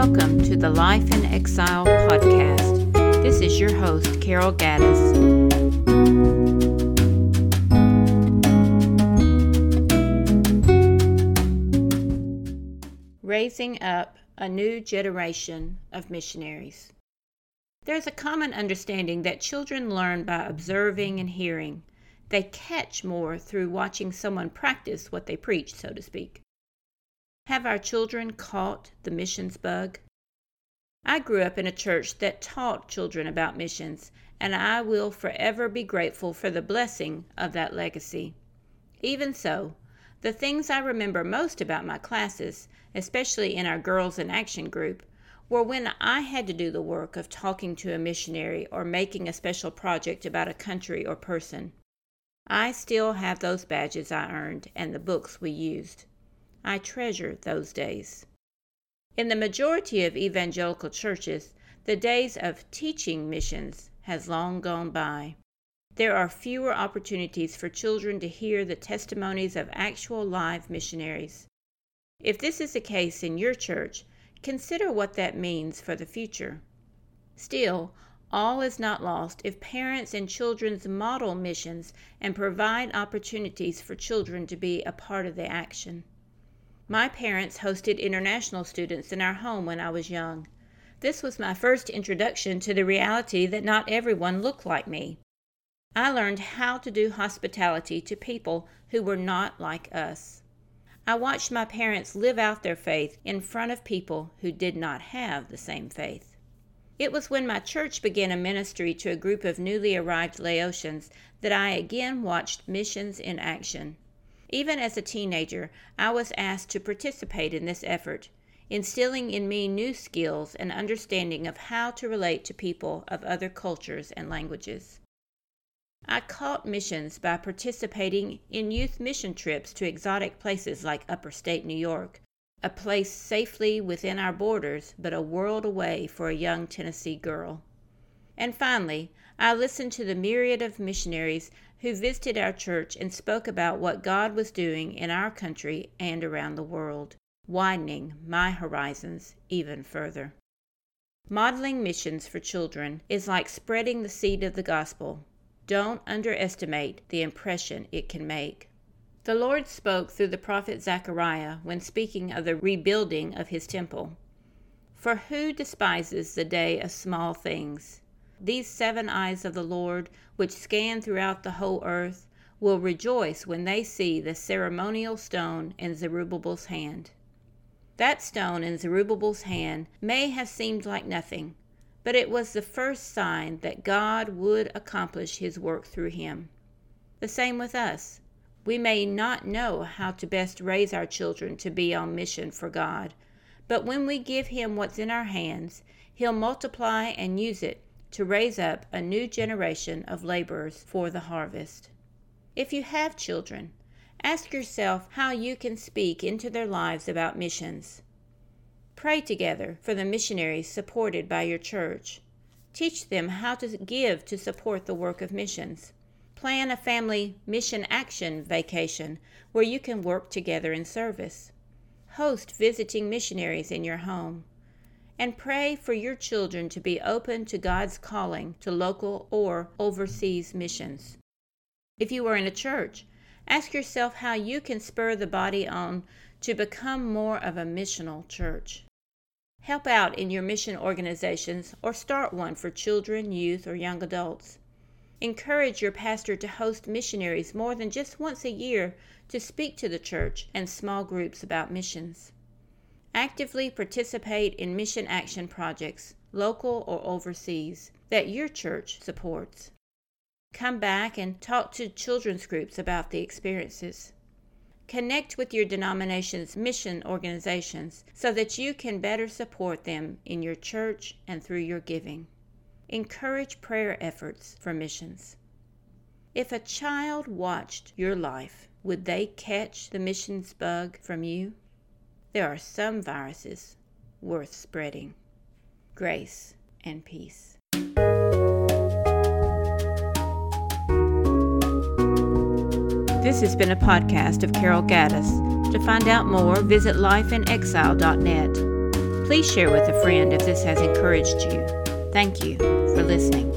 Life in Exile podcast. This is your host, Carol Gaddis. Raising up a new generation of missionaries. There is a common understanding that children learn by observing and hearing. They catch more through watching someone practice what they preach, so to speak. Have our children caught the missions bug? I grew up in a church that taught children about missions, and I will forever be grateful for the blessing of that legacy. Even so, the things I remember most about my classes, especially in our Girls in Action group, were when I had to do the work of talking to a missionary or making a special project about a country or person. I still have those badges I earned and the books we used. I treasure those days. In the majority of evangelical churches, the days of teaching missions has long gone by. There are fewer opportunities for children to hear the testimonies of actual live missionaries. If this is the case in your church, consider what that means for the future. Still, all is not lost if parents and children model missions and provide opportunities for children to be a part of the action. My parents hosted international students in our home when I was young. This was my first introduction to the reality that not everyone looked like me. I learned how to do hospitality to people who were not like us. I watched my parents live out their faith in front of people who did not have the same faith. It was when my church began a ministry to a group of newly arrived Laotians that I again watched missions in action. Even as a teenager, I was asked to participate in this effort, instilling in me new skills and understanding of how to relate to people of other cultures and languages. I caught missions by participating in youth mission trips to exotic places like Upper State New York, a place safely within our borders but a world away for a young Tennessee girl. And finally, I listened to the myriad of missionaries who visited our church and spoke about what God was doing in our country and around the world, widening my horizons even further. Modeling missions for children is like spreading the seed of the gospel. Don't underestimate the impression it can make. The Lord spoke through the prophet Zechariah when speaking of the rebuilding of his temple. For who despises the day of small things? These seven eyes of the Lord, which scan throughout the whole earth, will rejoice when they see the ceremonial stone in Zerubbabel's hand. That stone in Zerubbabel's hand may have seemed like nothing, but it was the first sign that God would accomplish his work through him. The same with us. We may not know how to best raise our children to be on mission for God, but when we give him what's in our hands, he'll multiply and use it to raise up a new generation of laborers for the harvest. If you have children, ask yourself how you can speak into their lives about missions. Pray together for the missionaries supported by your church. Teach them how to give to support the work of missions. Plan a family mission action vacation where you can work together in service. Host visiting missionaries in your home and pray for your children to be open to God's calling to local or overseas missions. If you are in a church, ask yourself how you can spur the body on to become more of a missional church. Help out in your mission organizations or start one for children, youth, or young adults. Encourage your pastor to host missionaries more than just once a year to speak to the church and small groups about missions. Actively participate in mission action projects, local or overseas, that your church supports. Come back and talk to children's groups about the experiences. Connect with your denomination's mission organizations so that you can better support them in your church and through your giving. Encourage prayer efforts for missions. If a child watched your life, would they catch the missions bug from you? There are some viruses worth spreading. Grace and peace. This has been a podcast of Carol Gaddis. To find out more, visit lifeinexile.net. Please share with a friend if this has encouraged you. Thank you for listening.